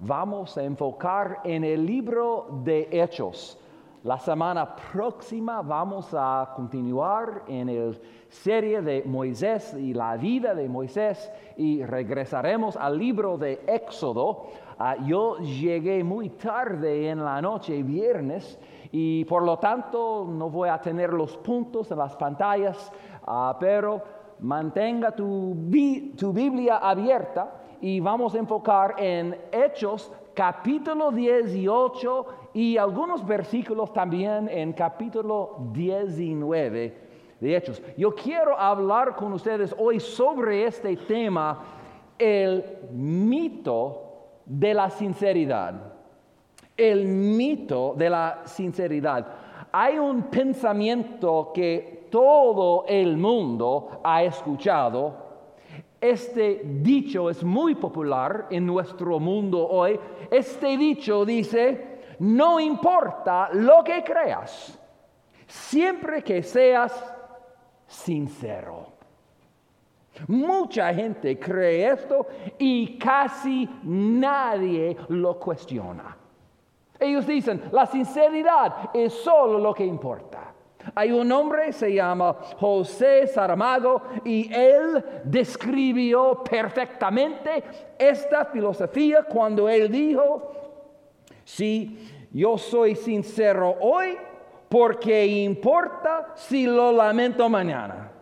vamos a enfocar en el libro de Hechos. La semana próxima vamos a continuar en la serie de Moisés y la vida de Moisés y regresaremos al libro de Éxodo. Ah, yo llegué muy tarde en la noche, viernes, y por lo tanto no voy a tener los puntos en las pantallas, ah, pero mantenga tu, tu Biblia abierta y vamos a enfocar en Hechos capítulo 18 y algunos versículos también en capítulo 19 de Hechos. Yo quiero hablar con ustedes hoy sobre este tema, el mito de la sinceridad. El mito de la sinceridad. Hay un pensamiento que todo el mundo ha escuchado este dicho es muy popular en nuestro mundo hoy. Este dicho dice, no importa lo que creas, siempre que seas sincero. Mucha gente cree esto y casi nadie lo cuestiona. Ellos dicen, la sinceridad es solo lo que importa. Hay un hombre, se llama José Saramago, y él describió perfectamente esta filosofía cuando él dijo, si yo soy sincero hoy, porque importa si lo lamento mañana.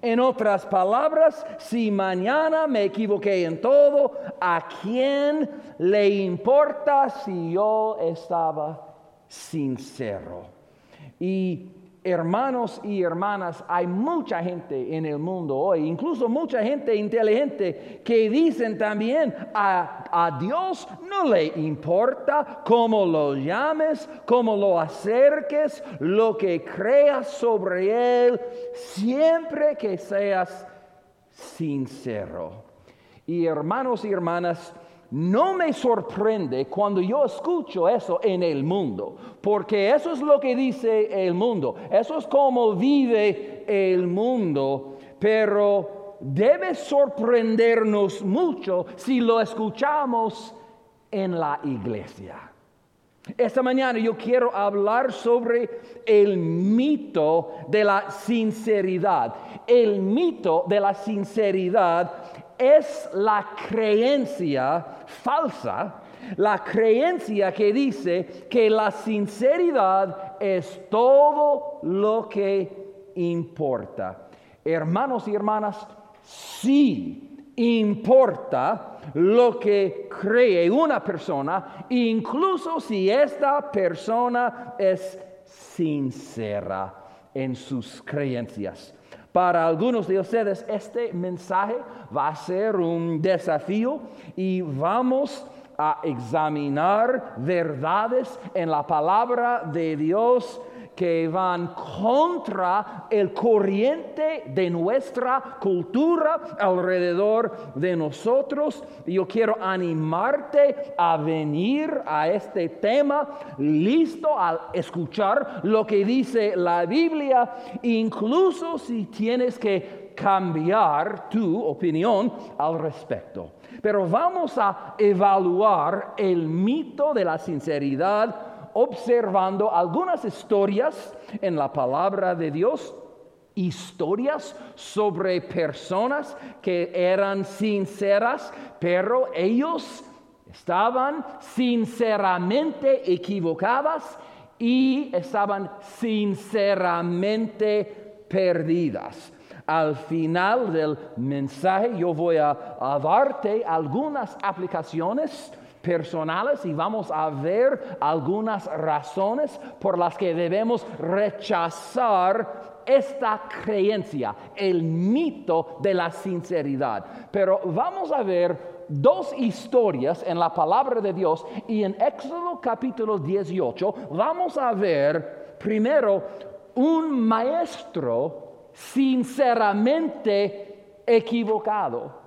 En otras palabras, si mañana me equivoqué en todo, ¿a quién le importa si yo estaba sincero? Y hermanos y hermanas, hay mucha gente en el mundo hoy, incluso mucha gente inteligente, que dicen también a, Dios no le importa cómo lo llames, cómo lo acerques, lo que creas sobre Él, siempre que seas sincero. Y hermanos y hermanas, no me sorprende cuando yo escucho eso en el mundo, porque eso es lo que dice el mundo, eso es como vive el mundo, pero debe sorprendernos mucho si lo escuchamos en la iglesia. Esta mañana yo quiero hablar sobre el mito de la sinceridad. El mito de la sinceridad es la creencia falsa, la creencia que dice que la sinceridad es todo lo que importa. Hermanos y hermanas, sí importa lo que cree una persona, incluso si esta persona es sincera en sus creencias. Para algunos de ustedes este mensaje va a ser un desafío y vamos a examinar verdades en la palabra de Dios que van contra el corriente de nuestra cultura alrededor de nosotros. Yo quiero animarte a venir a este tema listo a escuchar lo que dice la Biblia, incluso si tienes que cambiar tu opinión al respecto. Pero vamos a evaluar el mito de la sinceridad observando algunas historias en la palabra de Dios, historias sobre personas que eran sinceras, pero ellos estaban sinceramente equivocadas y estaban sinceramente perdidas. Al final del mensaje yo voy a, darte algunas aplicaciones personales y vamos a ver algunas razones por las que debemos rechazar esta creencia, el mito de la sinceridad. Pero vamos a ver dos historias en la palabra de Dios y en Éxodo capítulo 18 vamos a ver primero un maestro sinceramente equivocado.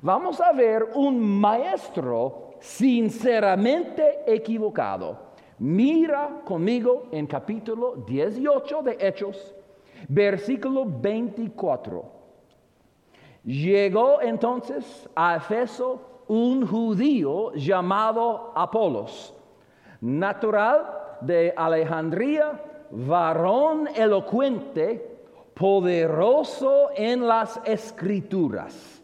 Vamos a ver un maestro sinceramente equivocado. Mira conmigo en capítulo 18 de Hechos, versículo 24. Llegó entonces a Efeso un judío llamado Apolos, natural de Alejandría, varón elocuente, poderoso en las escrituras.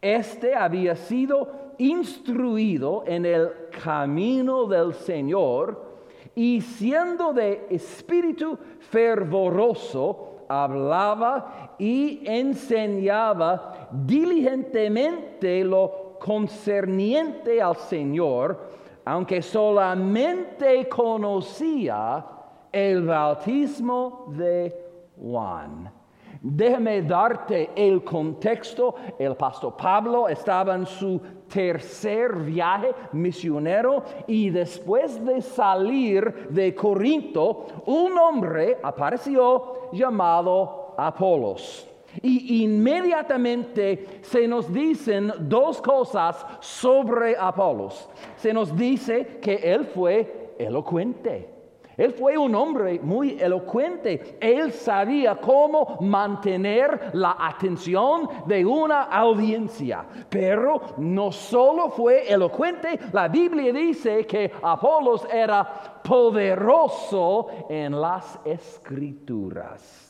Este había sido instruido en el camino del Señor y siendo de espíritu fervoroso, hablaba y enseñaba diligentemente lo concerniente al Señor, aunque solamente conocía el bautismo de Juan. Déjame darte el contexto. El pastor Pablo estaba en su tercer viaje misionero y después de salir de Corinto, un hombre apareció llamado Apolos. Y inmediatamente se nos dicen dos cosas sobre Apolos. Se nos dice que él fue elocuente. Él fue un hombre muy elocuente. Él sabía cómo mantener la atención de una audiencia. Pero no solo fue elocuente, la Biblia dice que Apolos era poderoso en las escrituras.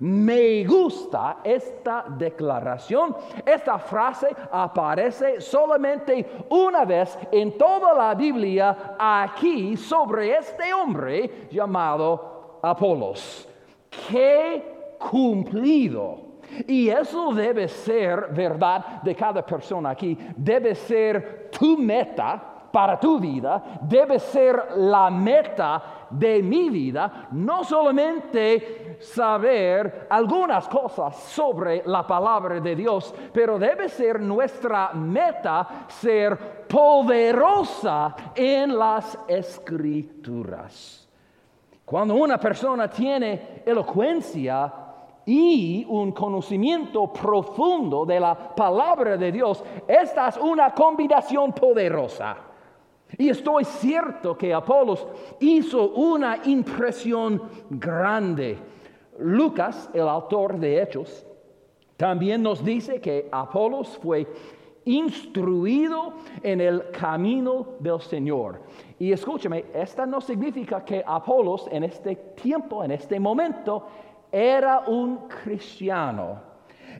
Me gusta esta declaración. Esta frase aparece solamente una vez en toda la Biblia aquí sobre este hombre llamado Apolos. ¡Qué cumplido! Y eso debe ser verdad de cada persona aquí. Debe ser tu meta para tu vida, debe ser la meta de mi vida, no solamente saber algunas cosas sobre la palabra de Dios, pero debe ser nuestra meta ser poderosa en las escrituras. Cuando una persona tiene elocuencia, y un conocimiento profundo de la palabra de Dios, esta es una combinación poderosa. Y estoy cierto que Apolos hizo una impresión grande. Lucas, el autor de Hechos, también nos dice que Apolos fue instruido en el camino del Señor. Y escúcheme, esta no significa que Apolos en este tiempo, en este momento, era un cristiano.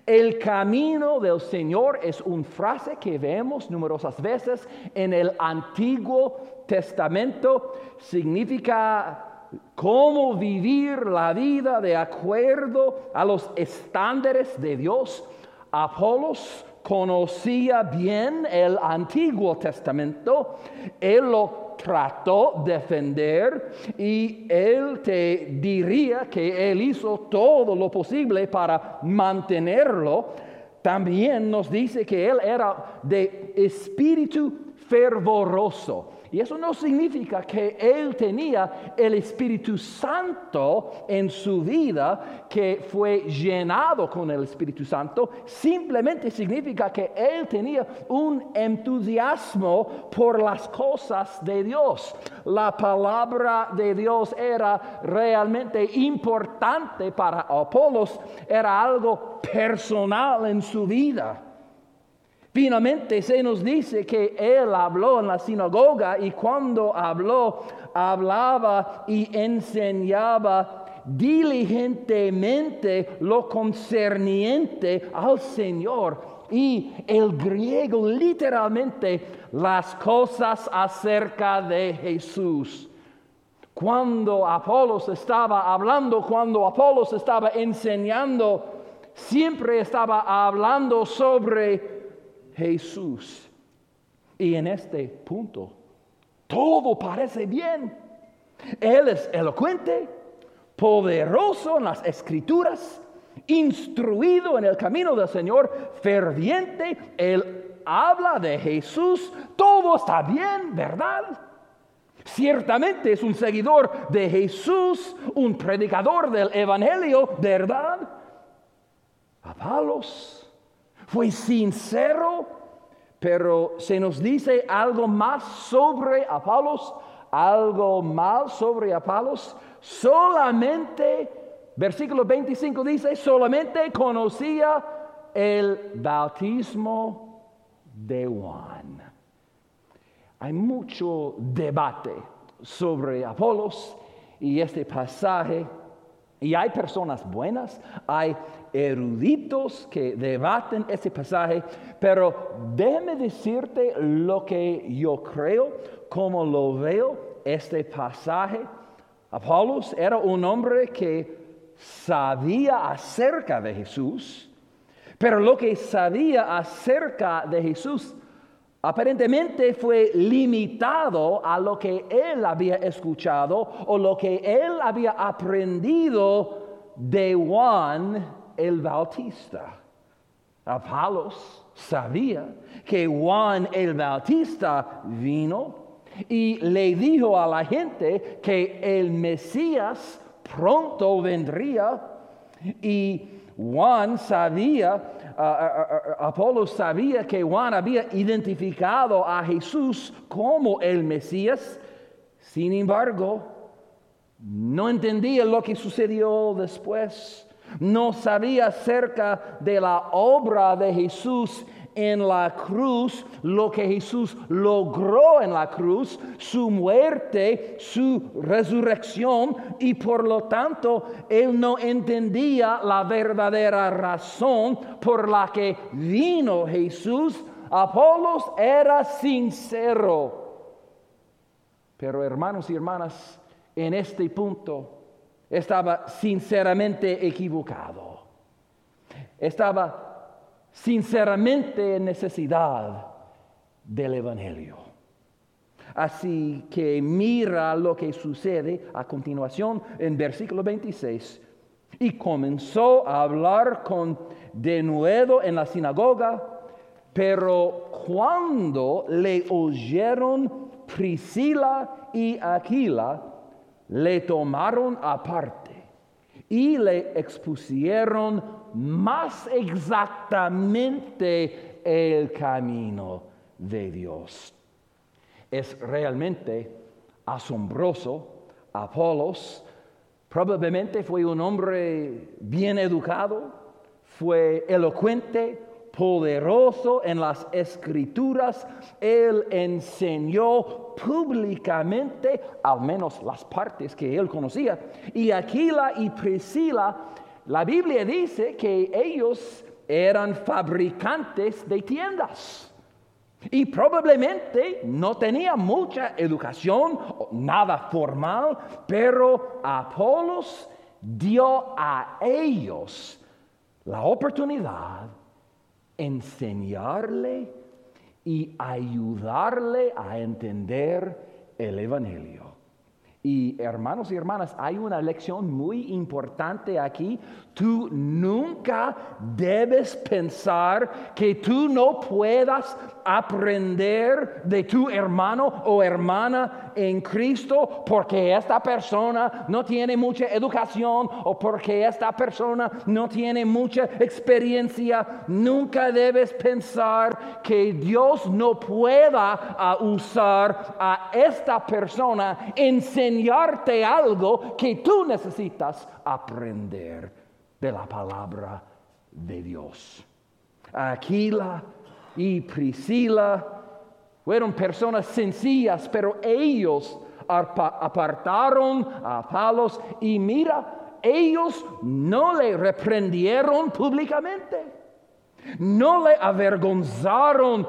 El camino del Señor es una frase que vemos numerosas veces en el Antiguo Testamento. Significa cómo vivir la vida de acuerdo a los estándares de Dios. Apolos conocía bien el Antiguo Testamento. Él lo trató defender y él te diría que él hizo todo lo posible para mantenerlo. También nos dice que él era de espíritu fervoroso. Y eso no significa que él tenía el Espíritu Santo en su vida, que fue llenado con el Espíritu Santo. Simplemente significa que él tenía un entusiasmo por las cosas de Dios. La palabra de Dios era realmente importante para Apolos, era algo personal en su vida. Finalmente se nos dice que él habló en la sinagoga y cuando habló, hablaba y enseñaba diligentemente lo concerniente al Señor. Y el griego literalmente las cosas acerca de Jesús. Cuando Apolos estaba hablando, cuando Apolos estaba enseñando, siempre estaba hablando sobre Jesús. Y en este punto, todo parece bien. Él es elocuente, poderoso en las escrituras, instruido en el camino del Señor, ferviente. Él habla de Jesús. Todo está bien, ¿verdad? Ciertamente es un seguidor de Jesús, un predicador del Evangelio, ¿verdad? Apalos fue sincero, pero se nos dice algo más sobre Apolos, algo mal sobre Apolos. Solamente, versículo 25 dice, solamente conocía el bautismo de Juan. Hay mucho debate sobre Apolos y este pasaje. Y hay personas buenas, hay eruditos que debaten este pasaje, pero déjeme decirte lo que yo creo, como lo veo este pasaje. Apolos era un hombre que sabía acerca de Jesús, pero lo que sabía acerca de Jesús aparentemente fue limitado a lo que él había escuchado o lo que él había aprendido de Juan el Bautista. Apolos sabía que Juan el Bautista vino y le dijo a la gente que el Mesías pronto vendría. Y Juan sabía Apolo sabía que Juan había identificado a Jesús como el Mesías, sin embargo, no entendía lo que sucedió después, no sabía acerca de la obra de Jesús en la cruz, lo que Jesús logró en la cruz, su muerte, su resurrección, y por lo tanto él no entendía la verdadera razón por la que vino Jesús. Apolos era sincero. Pero hermanos y hermanas, en este punto estaba sinceramente equivocado. Estaba sinceramente en necesidad del Evangelio. Así que mira lo que sucede a continuación en versículo 26. Y comenzó a hablar con denuedo en la sinagoga, pero cuando le oyeron Priscila y Aquila, le tomaron aparte y le expusieron más exactamente el camino de Dios. Es realmente asombroso. Apolos probablemente fue un hombre bien educado, fue elocuente, poderoso en las escrituras, él enseñó públicamente, al menos las partes que él conocía, y Aquila y Priscila la Biblia dice que ellos eran fabricantes de tiendas. Y probablemente no tenían mucha educación, nada formal, pero Apolos dio a ellos la oportunidad enseñarle y ayudarle a entender el Evangelio. Y hermanos y hermanas, hay una lección muy importante aquí. Tú nunca debes pensar que tú no puedas aprender de tu hermano o hermana en Cristo porque esta persona no tiene mucha educación o porque esta persona no tiene mucha experiencia. Nunca debes pensar que Dios no pueda uh, usar a esta persona enseñarte algo que tú necesitas aprender de la palabra de Dios. Aquila y Priscila fueron personas sencillas, pero ellos apartaron a Palos y mira, ellos no le reprendieron públicamente, no le avergonzaron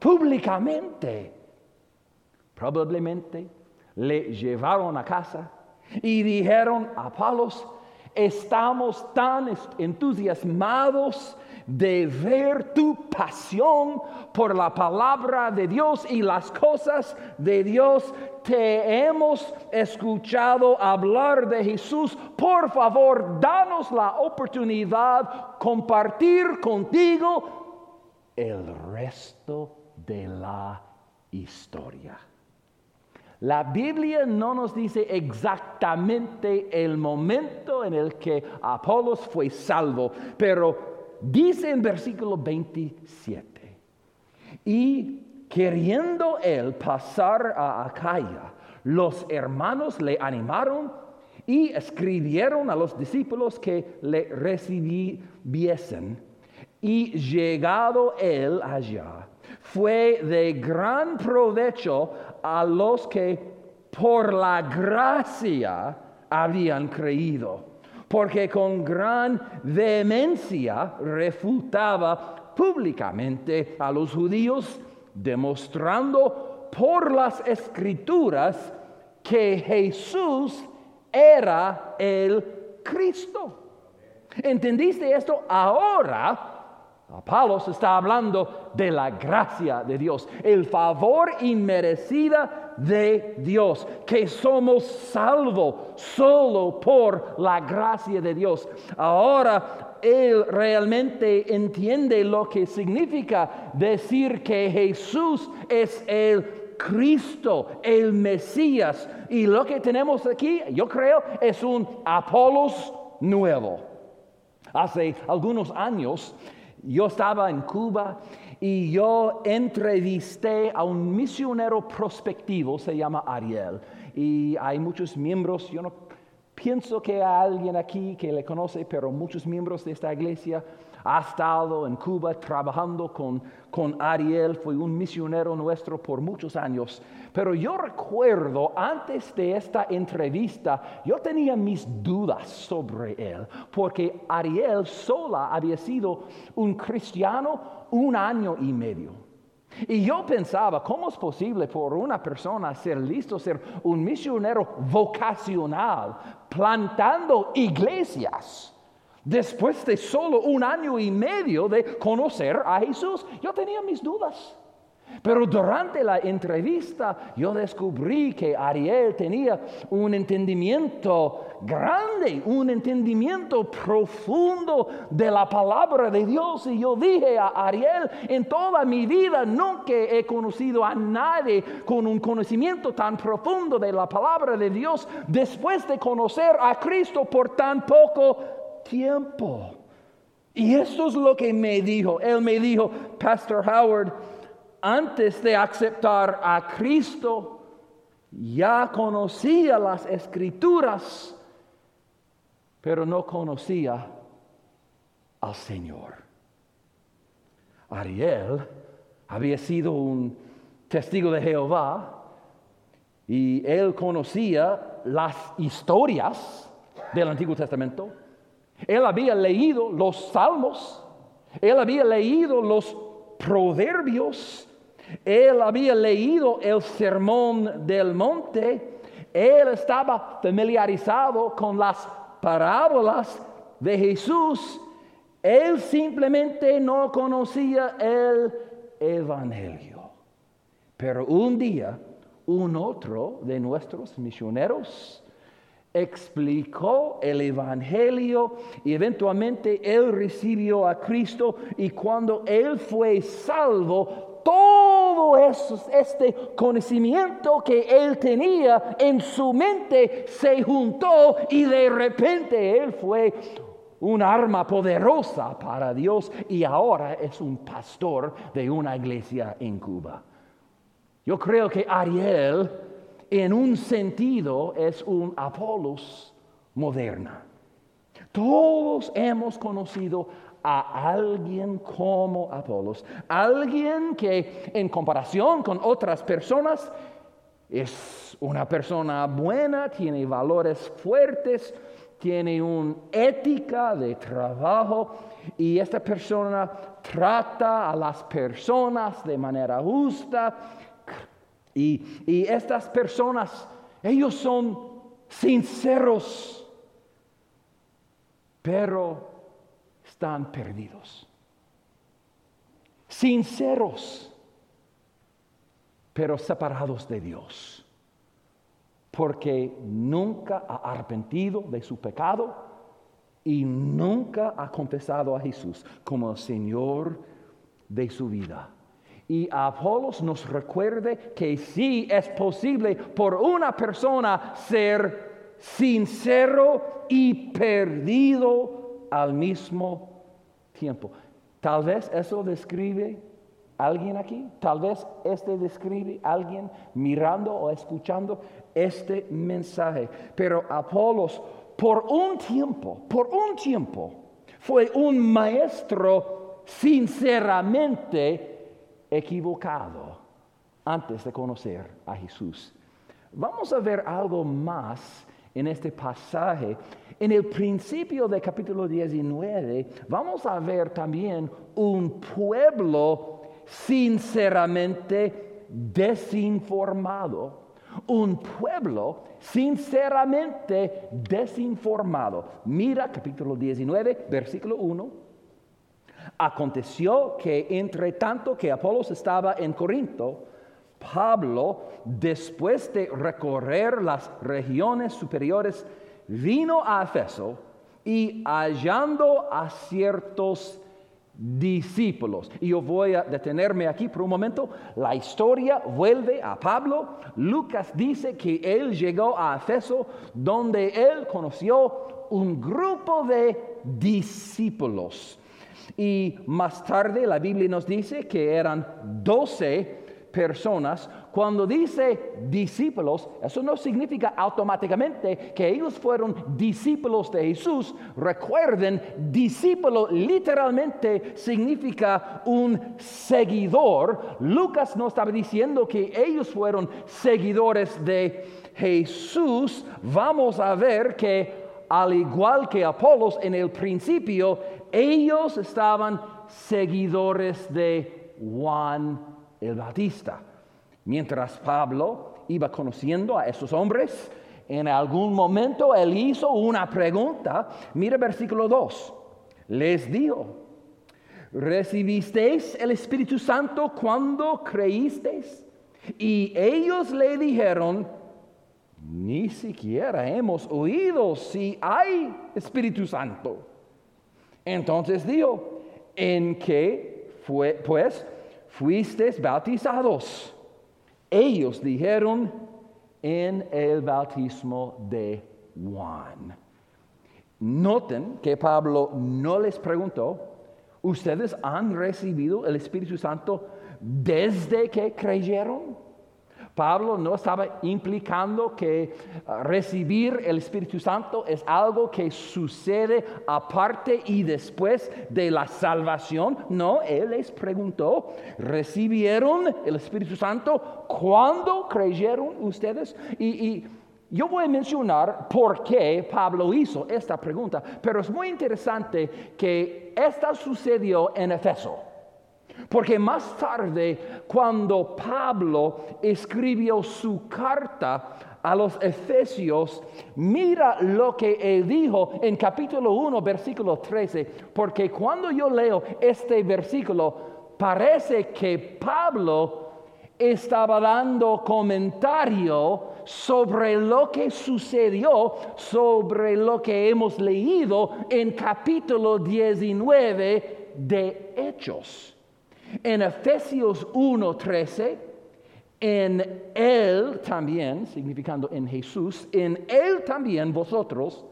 públicamente. Probablemente le llevaron a casa y dijeron a Palos, estamos tan entusiasmados de ver tu pasión por la palabra de Dios y las cosas de Dios. Te hemos escuchado hablar de Jesús. Por favor, danos la oportunidad compartir contigo el resto de la historia. La Biblia no nos dice exactamente el momento en el que Apolos fue salvo, pero dice en versículo 27, y queriendo él pasar a Acaya, los hermanos le animaron y escribieron a los discípulos que le recibiesen. Y llegado él allá, fue de gran provecho a los que por la gracia habían creído, porque con gran vehemencia refutaba públicamente a los judíos, demostrando por las escrituras que Jesús era el Cristo. ¿Entendiste esto? Ahora Apolos está hablando de la gracia de Dios, el favor inmerecida de Dios, que somos salvos solo por la gracia de Dios. Ahora él realmente entiende lo que significa decir que Jesús es el Cristo, el Mesías. Y lo que tenemos aquí, yo creo, es un Apolos nuevo. Hace algunos años, yo estaba en Cuba y yo entrevisté a un misionero prospectivo, se llama Ariel, y hay muchos miembros, yo no pienso que hay alguien aquí que le conoce, pero muchos miembros de esta iglesia ha estado en Cuba trabajando con, con Ariel, fue un misionero nuestro por muchos años. Pero yo recuerdo antes de esta entrevista, yo tenía mis dudas sobre él, porque Ariel sola había sido un cristiano un año y medio. Y yo pensaba, ¿cómo es posible por una persona ser listo, ser un misionero vocacional, plantando iglesias? Después de solo un año y medio de conocer a Jesús, yo tenía mis dudas. Pero durante la entrevista yo descubrí que Ariel tenía un entendimiento grande, un entendimiento profundo de la palabra de Dios. Y yo dije a Ariel, en toda mi vida nunca he conocido a nadie con un conocimiento tan profundo de la palabra de Dios después de conocer a Cristo por tan poco tiempo. Y esto es lo que me dijo. Él me dijo, Pastor Howard, antes de aceptar a Cristo, ya conocía las escrituras, pero no conocía al Señor. Ariel había sido un testigo de Jehová y él conocía las historias del Antiguo Testamento él había leído los salmos, él había leído los proverbios, él había leído el sermón del monte, él estaba familiarizado con las parábolas de Jesús, él simplemente no conocía el Evangelio. Pero un día, un otro de nuestros misioneros, explicó el Evangelio y eventualmente él recibió a Cristo y cuando él fue salvo, todo eso, este conocimiento que él tenía en su mente se juntó y de repente él fue un arma poderosa para Dios y ahora es un pastor de una iglesia en Cuba. Yo creo que Ariel en un sentido es un Apolos moderna. Todos hemos conocido a alguien como Apolos, alguien que en comparación con otras personas es una persona buena, tiene valores fuertes, tiene una ética de trabajo y esta persona trata a las personas de manera justa, y, estas personas, ellos son sinceros, pero están perdidos. Sinceros, pero separados de Dios. Porque nunca ha arrepentido de su pecado y nunca ha confesado a Jesús como el Señor de su vida. Y Apolos nos recuerde que sí es posible por una persona ser sincero y perdido al mismo tiempo. Tal vez eso describe alguien aquí, tal vez este describe alguien mirando o escuchando este mensaje. Pero Apolos, por un tiempo, por un tiempo, fue un maestro sinceramente equivocado antes de conocer a Jesús. Vamos a ver algo más en este pasaje. En el principio del capítulo 19 vamos a ver también un pueblo sinceramente desinformado. Un pueblo sinceramente desinformado. Mira capítulo 19, versículo 1. Aconteció que entre tanto que Apolos estaba en Corinto, Pablo, después de recorrer las regiones superiores, vino a Efeso y hallando a ciertos discípulos. Y yo voy a detenerme aquí por un momento. La historia vuelve a Pablo. Lucas dice que él llegó a Efeso donde él conoció un grupo de discípulos. Y más tarde la Biblia nos dice que eran doce personas. Cuando dice discípulos, eso no significa automáticamente que ellos fueron discípulos de Jesús. Recuerden, discípulo literalmente significa un seguidor. Lucas no estaba diciendo que ellos fueron seguidores de Jesús. Vamos a ver que al igual que Apolos en el principio, ellos estaban seguidores de Juan el Bautista. Mientras Pablo iba conociendo a esos hombres, en algún momento él hizo una pregunta. Mira versículo 2. Les dijo, ¿recibisteis el Espíritu Santo cuando creísteis? Y ellos le dijeron, ni siquiera hemos oído si hay Espíritu Santo. Entonces dijo, ¿en qué fue, pues, fuisteis bautizados? Ellos dijeron, en el bautismo de Juan. Noten que Pablo no les preguntó, ¿ustedes han recibido el Espíritu Santo desde que creyeron? Pablo no estaba implicando que ah, recibir el Espíritu Santo es algo que sucede aparte y después de la salvación. No, él les preguntó, ¿recibieron el Espíritu Santo cuando creyeron ustedes? Y, yo voy a mencionar por qué Pablo hizo esta pregunta, pero es muy interesante que esta sucedió en Efeso. Porque más tarde, cuando Pablo escribió su carta a los Efesios, mira lo que él dijo en capítulo 1, versículo 13, porque cuando yo leo este versículo, parece que Pablo estaba dando comentario sobre lo que sucedió, sobre lo que hemos leído en capítulo 19 de Hechos. En Efesios 1:13, en Él también, significando en Jesús, en Él también vosotros,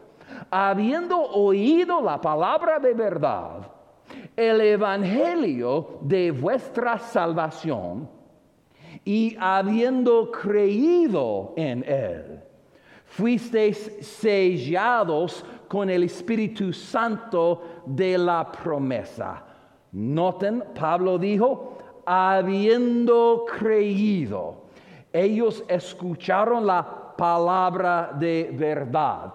habiendo oído la palabra de verdad, el Evangelio de vuestra salvación, y habiendo creído en Él, fuisteis sellados con el Espíritu Santo de la promesa Noten, Pablo dijo, habiendo creído, ellos escucharon la palabra de verdad,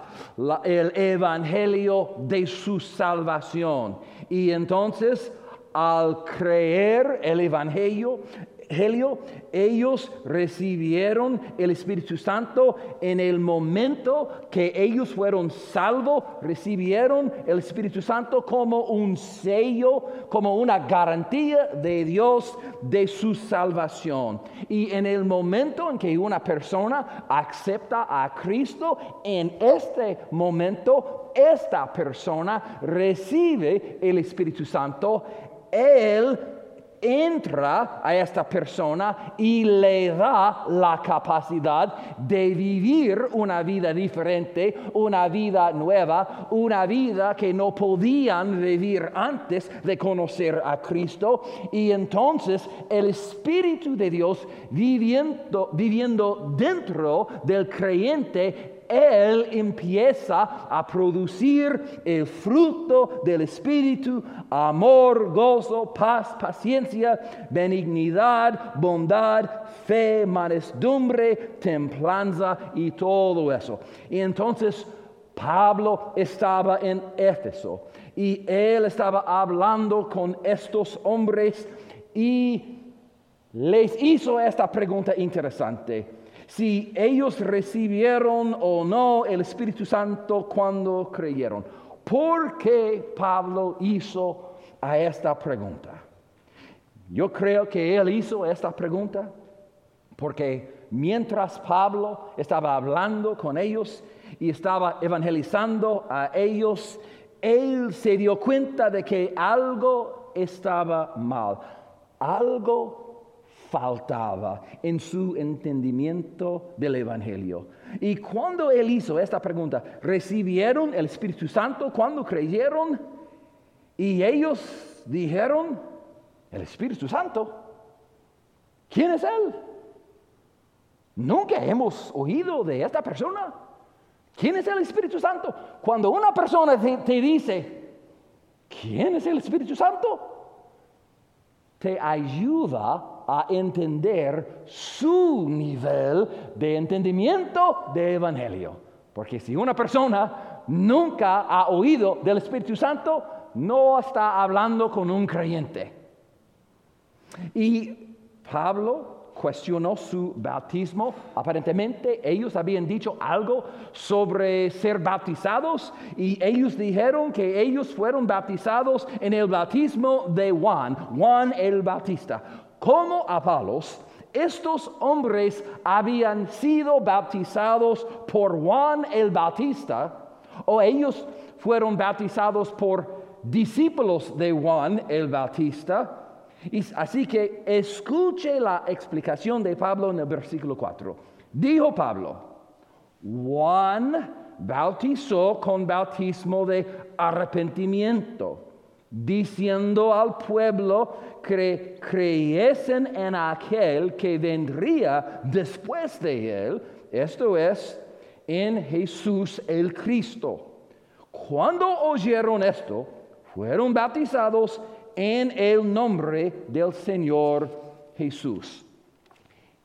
el evangelio de su salvación. Y entonces, al creer el evangelio, ellos recibieron el Espíritu Santo en el momento que ellos fueron salvos, recibieron el Espíritu Santo como un sello, como una garantía de Dios de su salvación. Y en el momento en que una persona acepta a Cristo, en este momento esta persona recibe el Espíritu Santo. Él entra a esta persona y le da la capacidad de vivir una vida diferente, una vida nueva, una vida que no podían vivir antes de conocer a Cristo. Y entonces el Espíritu de Dios viviendo, viviendo dentro del creyente Él empieza a producir el fruto del Espíritu, amor, gozo, paz, paciencia, benignidad, bondad, fe, mansedumbre, templanza y todo eso. Y entonces Pablo estaba en Éfeso y él estaba hablando con estos hombres y les hizo esta pregunta interesante. Si ellos recibieron o no el Espíritu Santo cuando creyeron. ¿Por qué Pablo hizo a esta pregunta? Yo creo que él hizo esta pregunta porque mientras Pablo estaba hablando con ellos y estaba evangelizando a ellos, él se dio cuenta de que algo estaba mal, algo faltaba en su entendimiento del Evangelio. Y cuando él hizo esta pregunta, ¿recibieron el Espíritu Santo cuando creyeron? Y ellos dijeron, el Espíritu Santo, ¿quién es él? Nunca hemos oído de esta persona. ¿Quién es el Espíritu Santo? Cuando una persona te, dice, ¿quién es el Espíritu Santo? Te ayuda a entender su nivel de entendimiento de Evangelio. Porque si una persona nunca ha oído del Espíritu Santo, no está hablando con un creyente. Y Pablo cuestionó su bautismo. Aparentemente ellos habían dicho algo sobre ser bautizados y ellos dijeron que ellos fueron bautizados en el bautismo de Juan, Juan el Bautista. Como Apolos, estos hombres habían sido bautizados por Juan el Bautista o ellos fueron bautizados por discípulos de Juan el Bautista así que escuche la explicación de Pablo en el versículo 4. Dijo Pablo, Juan bautizó con bautismo de arrepentimiento, diciendo al pueblo que creyesen en aquel que vendría después de él, esto es, en Jesús el Cristo. Cuando oyeron esto, fueron bautizados en el nombre del Señor Jesús.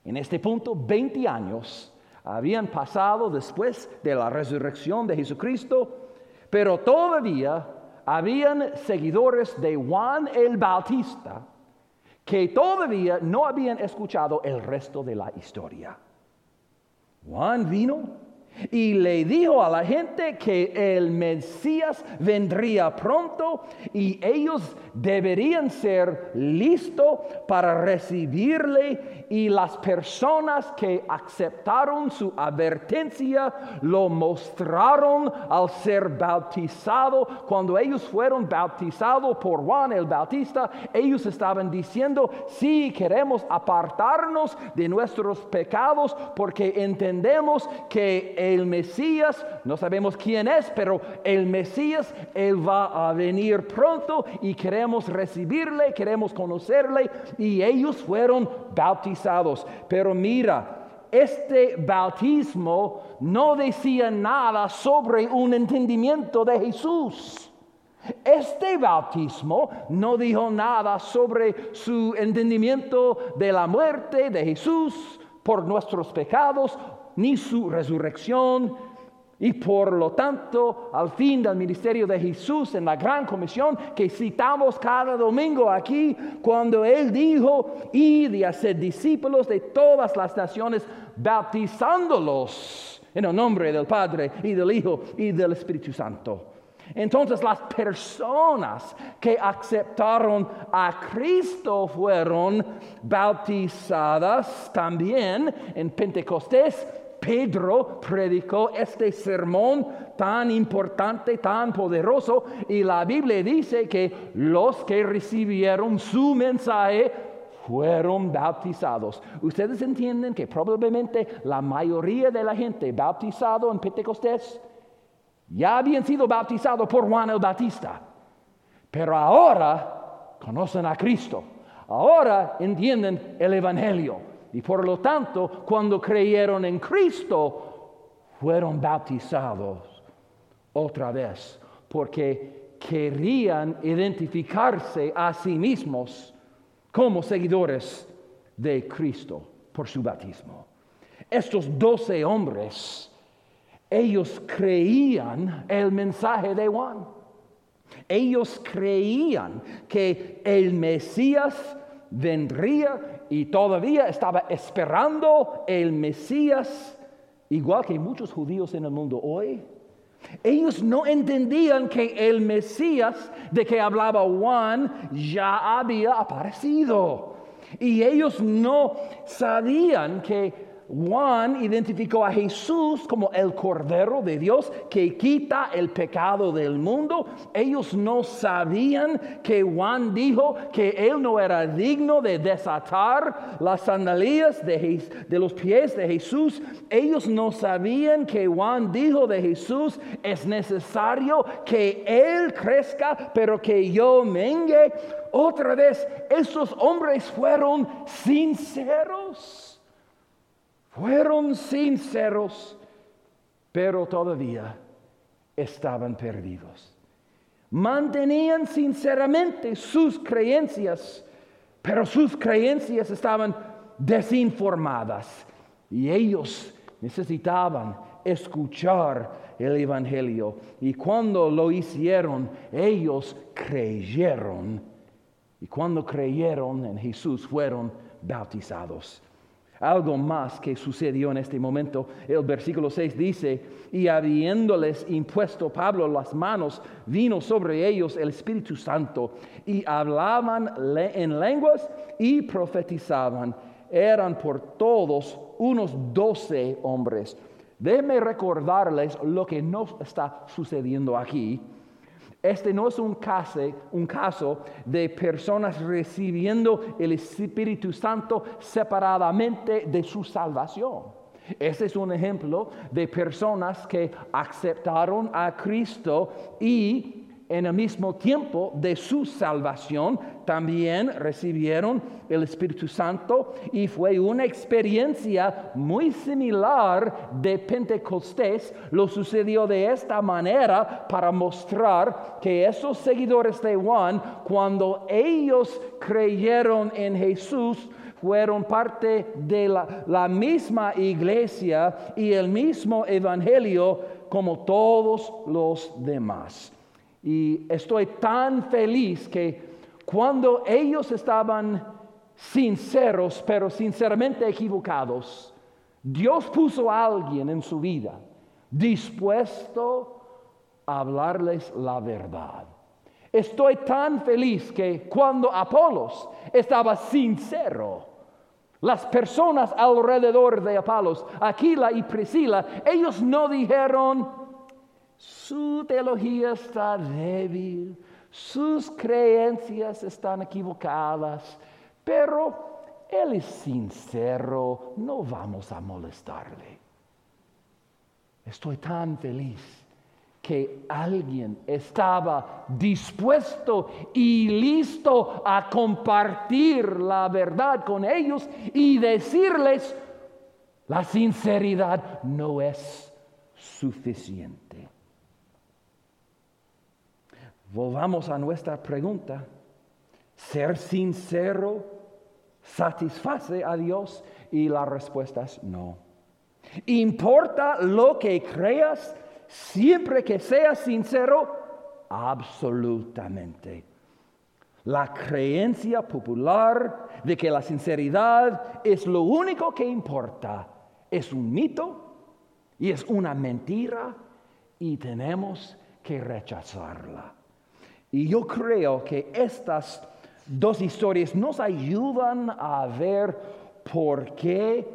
En este punto, 20 años habían pasado después de la resurrección de Jesucristo, pero todavía habían seguidores de Juan el Bautista que todavía no habían escuchado el resto de la historia. Juan vino y le dijo a la gente que el Mesías vendría pronto y ellos deberían ser listos para recibirle y las personas que aceptaron su advertencia lo mostraron al ser bautizado. Cuando ellos fueron bautizados por Juan el Bautista, ellos estaban diciendo, sí, queremos apartarnos de nuestros pecados porque entendemos que el Mesías, no sabemos quién es, pero el Mesías, Él va a venir pronto y queremos recibirle, queremos conocerle y ellos fueron bautizados. Pero mira, este bautismo no decía nada sobre un entendimiento de Jesús. Este bautismo no dijo nada sobre su entendimiento de la muerte de Jesús por nuestros pecados ni su resurrección. Y por lo tanto, al fin del ministerio de Jesús en la gran comisión que citamos cada domingo aquí, cuando Él dijo, id y hacer discípulos de todas las naciones, bautizándolos en el nombre del Padre y del Hijo y del Espíritu Santo. Entonces las personas que aceptaron a Cristo fueron bautizadas también en Pentecostés Pedro predicó este sermón tan importante, tan poderoso, y la Biblia dice que los que recibieron su mensaje fueron bautizados. Ustedes entienden que probablemente la mayoría de la gente bautizado en Pentecostés ya habían sido bautizados por Juan el Bautista, pero ahora conocen a Cristo, ahora entienden el Evangelio. Y por lo tanto, cuando creyeron en Cristo, fueron bautizados otra vez porque querían identificarse a sí mismos como seguidores de Cristo por su bautismo. Estos doce hombres, ellos creían el mensaje de Juan. Ellos creían que el Mesías vendría y todavía estaba esperando el Mesías, igual que muchos judíos en el mundo hoy. Ellos no entendían que el Mesías de que hablaba Juan ya había aparecido. Y ellos no sabían que Juan identificó a Jesús como el Cordero de Dios que quita el pecado del mundo. Ellos no sabían que Juan dijo que él no era digno de desatar las sandalias de, los pies de Jesús. Ellos no sabían que Juan dijo de Jesús, es necesario que él crezca, pero que yo mengue. Otra vez, esos hombres fueron sinceros fueron sinceros, pero todavía estaban perdidos. Mantenían sinceramente sus creencias, pero sus creencias estaban desinformadas y ellos necesitaban escuchar el Evangelio. Y cuando lo hicieron, ellos creyeron. Y cuando creyeron en Jesús, fueron bautizados algo más que sucedió en este momento. El versículo 6 dice, y habiéndoles impuesto Pablo las manos, vino sobre ellos el Espíritu Santo y hablaban en lenguas y profetizaban. Eran por todos unos doce hombres. Déjenme recordarles lo que nos está sucediendo aquí este no es un caso, un caso de personas recibiendo el Espíritu Santo separadamente de su salvación. Este es un ejemplo de personas que aceptaron a Cristo y en el mismo tiempo de su salvación, también recibieron el Espíritu Santo y fue una experiencia muy similar de Pentecostés. Lo sucedió de esta manera para mostrar que esos seguidores de Juan, cuando ellos creyeron en Jesús, fueron parte de la, la misma iglesia y el mismo evangelio como todos los demás. Y estoy tan feliz que cuando ellos estaban sinceros, pero sinceramente equivocados, Dios puso a alguien en su vida dispuesto a hablarles la verdad. Estoy tan feliz que cuando Apolos estaba sincero, las personas alrededor de Apolos, Aquila y Priscila, ellos no dijeron, su teología está débil, sus creencias están equivocadas, pero Él es sincero, no vamos a molestarle. Estoy tan feliz que alguien estaba dispuesto y listo a compartir la verdad con ellos y decirles, la sinceridad no es suficiente. Volvamos a nuestra pregunta. ¿Ser sincero satisface a Dios? Y la respuesta es no. ¿Importa lo que creas siempre que seas sincero? Absolutamente. La creencia popular de que la sinceridad es lo único que importa es un mito y es una mentira y tenemos que rechazarla. Y yo creo que estas dos historias nos ayudan a ver por qué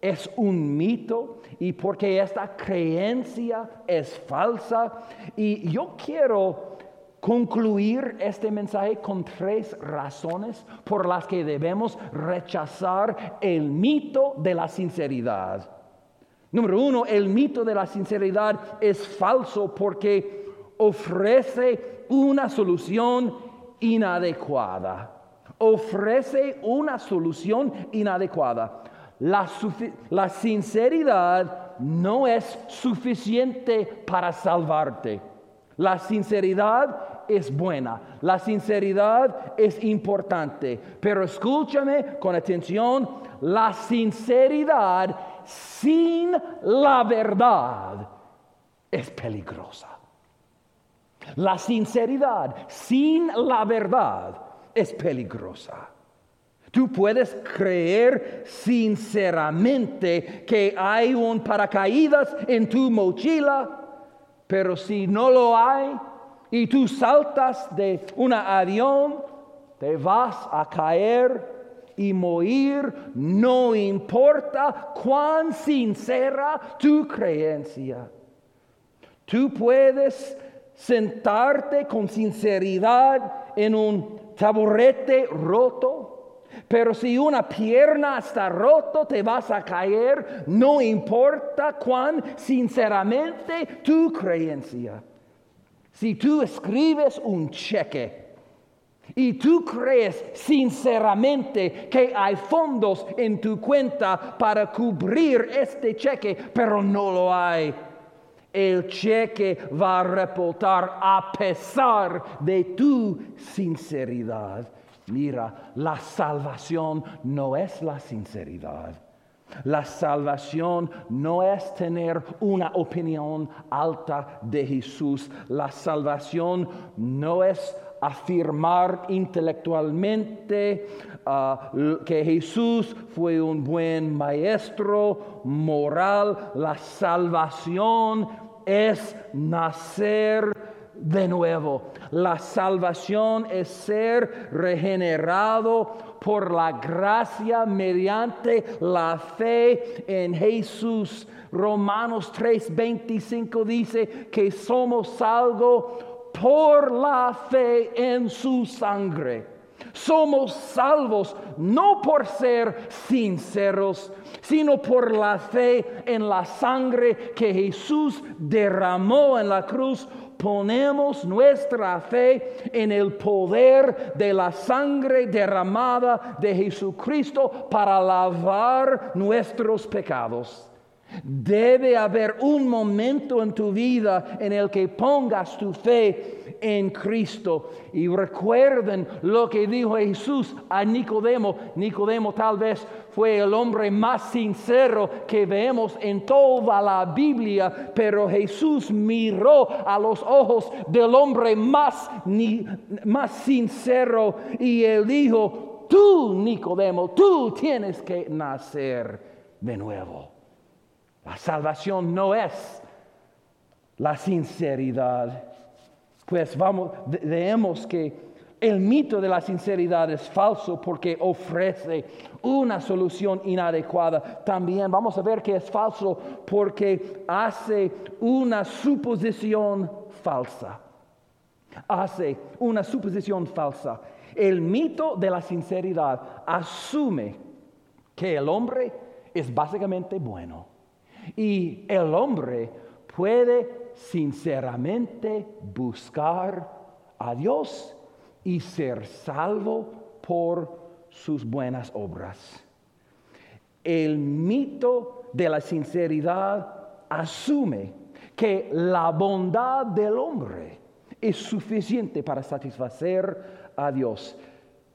es un mito y por qué esta creencia es falsa. Y yo quiero concluir este mensaje con tres razones por las que debemos rechazar el mito de la sinceridad. Número uno, el mito de la sinceridad es falso porque ofrece una solución inadecuada. Ofrece una solución inadecuada. La, sinceridad no es suficiente para salvarte. La sinceridad es buena, la sinceridad es importante, pero escúchame con atención, la sinceridad sin la verdad es peligrosa. La sinceridad sin la verdad es peligrosa. Tú puedes creer sinceramente que hay un paracaídas en tu mochila, pero si no lo hay y tú saltas de un avión, te vas a caer y morir, no importa cuán sincera tu creencia. Tú puedes sentarte con sinceridad en un taburete roto. Pero si una pierna está roto, te vas a caer, no importa cuán sinceramente tu creencia. Si tú escribes un cheque y tú crees sinceramente que hay fondos en tu cuenta para cubrir este cheque, pero no lo hay, el cheque va a reportar a pesar de tu sinceridad. Mira, la salvación no es la sinceridad. La salvación no es tener una opinión alta de Jesús. La salvación no es afirmar intelectualmente ah, que Jesús fue un buen maestro moral. La salvación es nacer de nuevo. La salvación es ser regenerado por la gracia mediante la fe en Jesús. Romanos 3:25 dice que somos salvos por la fe en su sangre. Somos salvos no por ser sinceros, sino por la fe en la sangre que Jesús derramó en la cruz ponemos nuestra fe en el poder de la sangre derramada de Jesucristo para lavar nuestros pecados. Debe haber un momento en tu vida en el que pongas tu fe en Cristo. Y recuerden lo que dijo Jesús a Nicodemo. Nicodemo tal vez fue el hombre más sincero que vemos en toda la Biblia, pero Jesús miró a los ojos del hombre más, más sincero y él dijo, tú Nicodemo, tú tienes que nacer de nuevo. La salvación no es la sinceridad. Pues vamos, veamos que el mito de la sinceridad es falso porque ofrece una solución inadecuada. También vamos a ver que es falso porque hace una suposición falsa. Hace una suposición falsa. El mito de la sinceridad asume que el hombre es básicamente bueno y el hombre puede sinceramente buscar a Dios y ser salvo por sus buenas obras. El mito de la sinceridad asume que la bondad del hombre es suficiente para satisfacer a Dios.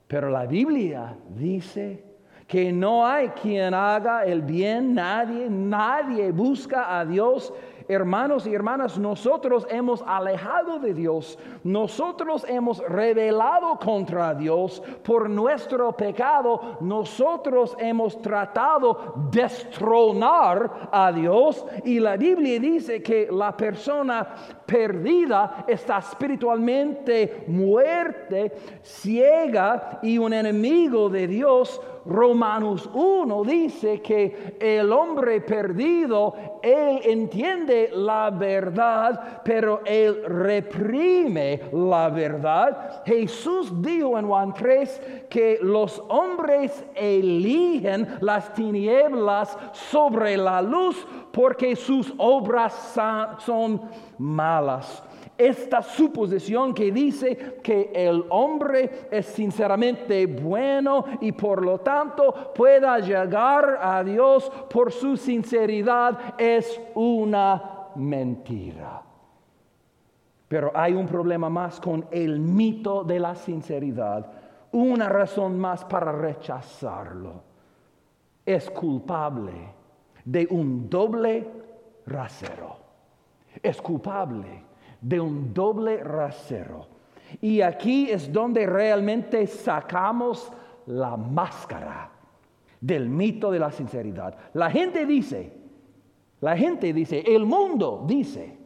Pero la Biblia dice que no hay quien haga el bien, nadie, nadie busca a Dios hermanos y hermanas, nosotros hemos alejado de Dios, nosotros hemos rebelado contra Dios por nuestro pecado, nosotros hemos tratado de destronar a Dios y la Biblia dice que la persona perdida está espiritualmente muerte, ciega y un enemigo de Dios Romanos 1 dice que el hombre perdido, él entiende la verdad, pero él reprime la verdad. Jesús dijo en Juan 3 que los hombres eligen las tinieblas sobre la luz porque sus obras son malas. Esta suposición que dice que el hombre es sinceramente bueno y por lo tanto pueda llegar a Dios por su sinceridad es una mentira. Pero hay un problema más con el mito de la sinceridad, una razón más para rechazarlo. Es culpable de un doble rasero. Es culpable de un doble rasero. Y aquí es donde realmente sacamos la máscara del mito de la sinceridad. La gente dice, la gente dice, el mundo dice,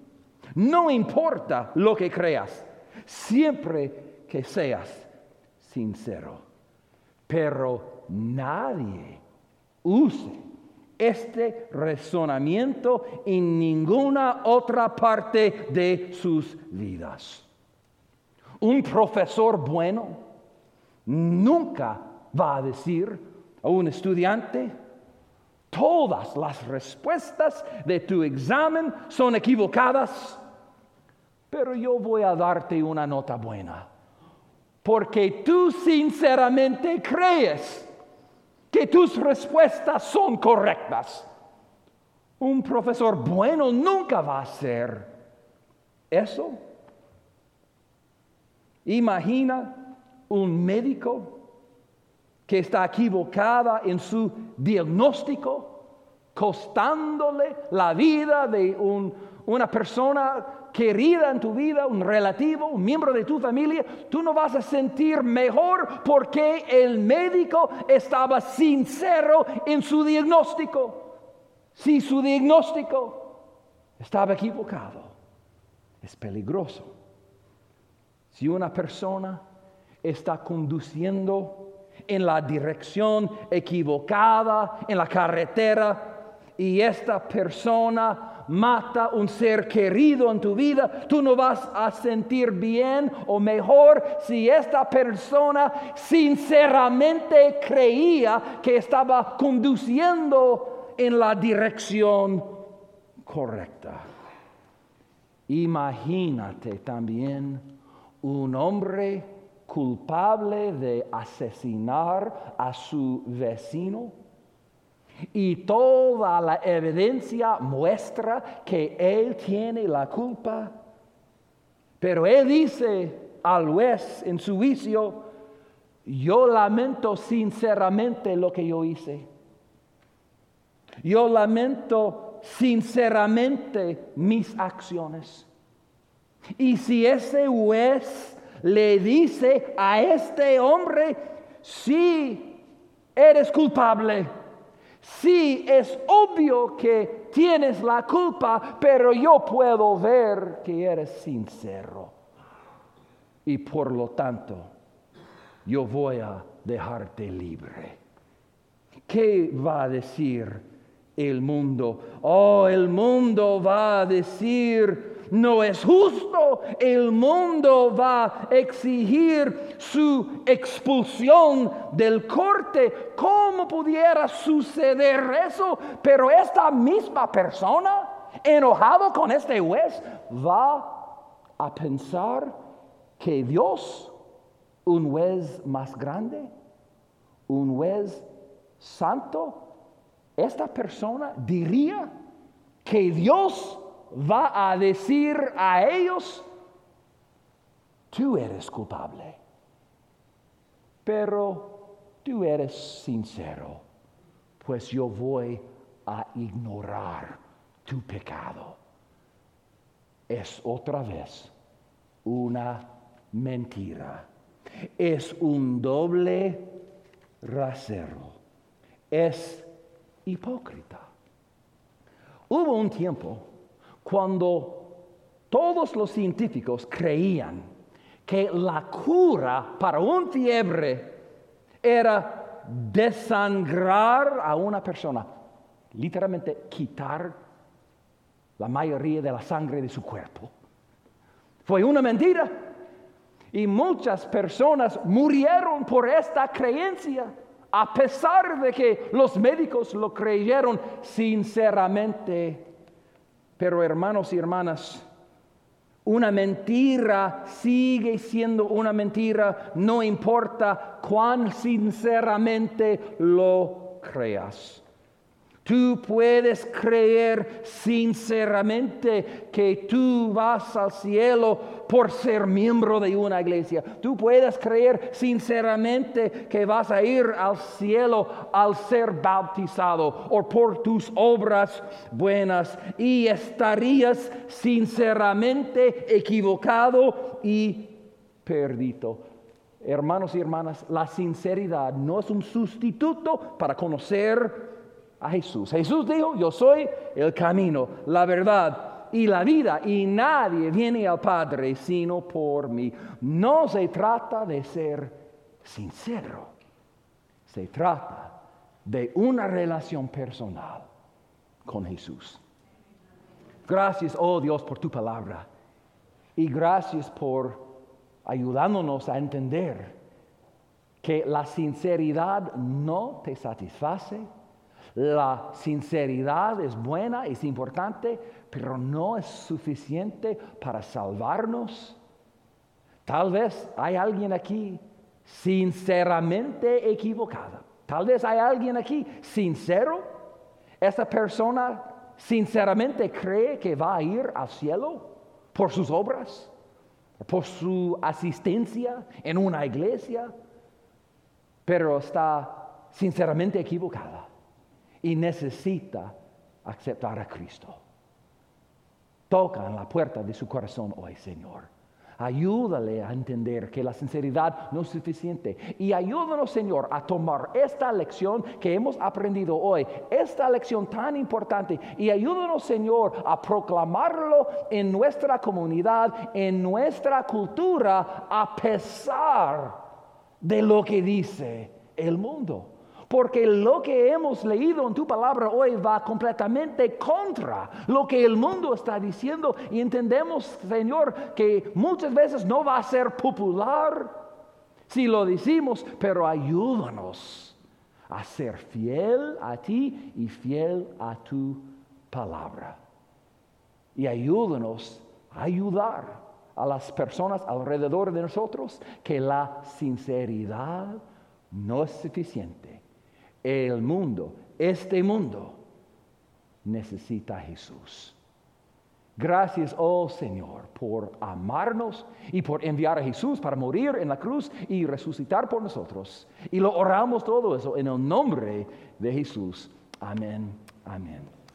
no importa lo que creas, siempre que seas sincero. Pero nadie use este razonamiento en ninguna otra parte de sus vidas. Un profesor bueno nunca va a decir a un estudiante, todas las respuestas de tu examen son equivocadas, pero yo voy a darte una nota buena, porque tú sinceramente crees que tus respuestas son correctas. Un profesor bueno nunca va a hacer eso. Imagina un médico que está equivocada en su diagnóstico, costándole la vida de una persona querida en tu vida, un relativo, un miembro de tu familia, tú no vas a sentir mejor porque el médico estaba sincero en su diagnóstico. Si su diagnóstico estaba equivocado, es peligroso. Si una persona está conduciendo en la dirección equivocada, en la carretera, y esta persona mata un ser querido en tu vida, tú no vas a sentir bien o mejor si esta persona sinceramente creía que estaba conduciendo en la dirección correcta. Imagínate también un hombre culpable de asesinar a su vecino y toda la evidencia muestra que él tiene la culpa. Pero él dice al juez en su juicio, yo lamento sinceramente lo que yo hice. Yo lamento sinceramente mis acciones. Y si ese juez le dice a este hombre, sí, eres culpable, Sí, es obvio que tienes la culpa, pero yo puedo ver que eres sincero. Y por lo tanto, yo voy a dejarte libre. ¿Qué va a decir el mundo? Oh, el mundo va a decir, no es justo, el mundo va a exigir su expulsión del corte. ¿Cómo pudiera suceder eso? Pero esta misma persona, enojado con este juez, va a pensar que Dios, un juez más grande, un juez santo, esta persona diría que Dios va a decir a ellos, tú eres culpable, pero tú eres sincero, pues yo voy a ignorar tu pecado. Es otra vez una mentira. Es un doble rasero. Es hipócrita. Hubo un tiempo cuando todos los científicos creían que la cura para un fiebre era desangrar a una persona, literalmente quitar la mayoría de la sangre de su cuerpo. Fue una mentira. Y muchas personas murieron por esta creencia, a pesar de que los médicos lo creyeron sinceramente pero hermanos y hermanas, Una mentira sigue siendo una mentira, no importa cuán sinceramente lo creas. Tú puedes creer sinceramente que tú vas al cielo por ser miembro de una iglesia. Tú puedes creer sinceramente que vas a ir al cielo al ser bautizado o por tus obras buenas. Y estarías sinceramente equivocado y perdido. Hermanos y hermanas, la sinceridad no es un sustituto para conocer a Jesús. Jesús dijo, yo soy el camino, la verdad y la vida, y nadie viene al Padre sino por mí. No se trata de ser sincero, se trata de una relación personal con Jesús. Gracias, oh Dios, por tu palabra. Y gracias por ayudándonos a entender que la sinceridad no te satisface la sinceridad es buena, es importante, pero no es suficiente para salvarnos. Tal vez hay alguien aquí sinceramente equivocada. Tal vez hay alguien aquí sincero. Esa persona sinceramente cree que va a ir al cielo por sus obras, por su asistencia en una iglesia, pero está sinceramente equivocada y necesita aceptar a Cristo. Toca en la puerta de su corazón hoy, Señor. Ayúdale a entender que la sinceridad no es suficiente. Y ayúdanos, Señor, a tomar esta lección que hemos aprendido hoy, esta lección tan importante. Y ayúdanos, Señor, a proclamarlo en nuestra comunidad, en nuestra cultura, a pesar de lo que dice el mundo porque lo que hemos leído en tu palabra hoy va completamente contra lo que el mundo está diciendo y entendemos, Señor, que muchas veces no va a ser popular si lo decimos, pero ayúdanos a ser fiel a ti y fiel a tu palabra. Y ayúdanos a ayudar a las personas alrededor de nosotros que la sinceridad no es suficiente el mundo, este mundo, necesita a Jesús. Gracias, oh Señor, por amarnos y por enviar a Jesús para morir en la cruz y resucitar por nosotros. Y lo oramos todo eso en el nombre de Jesús. Amén. Amén.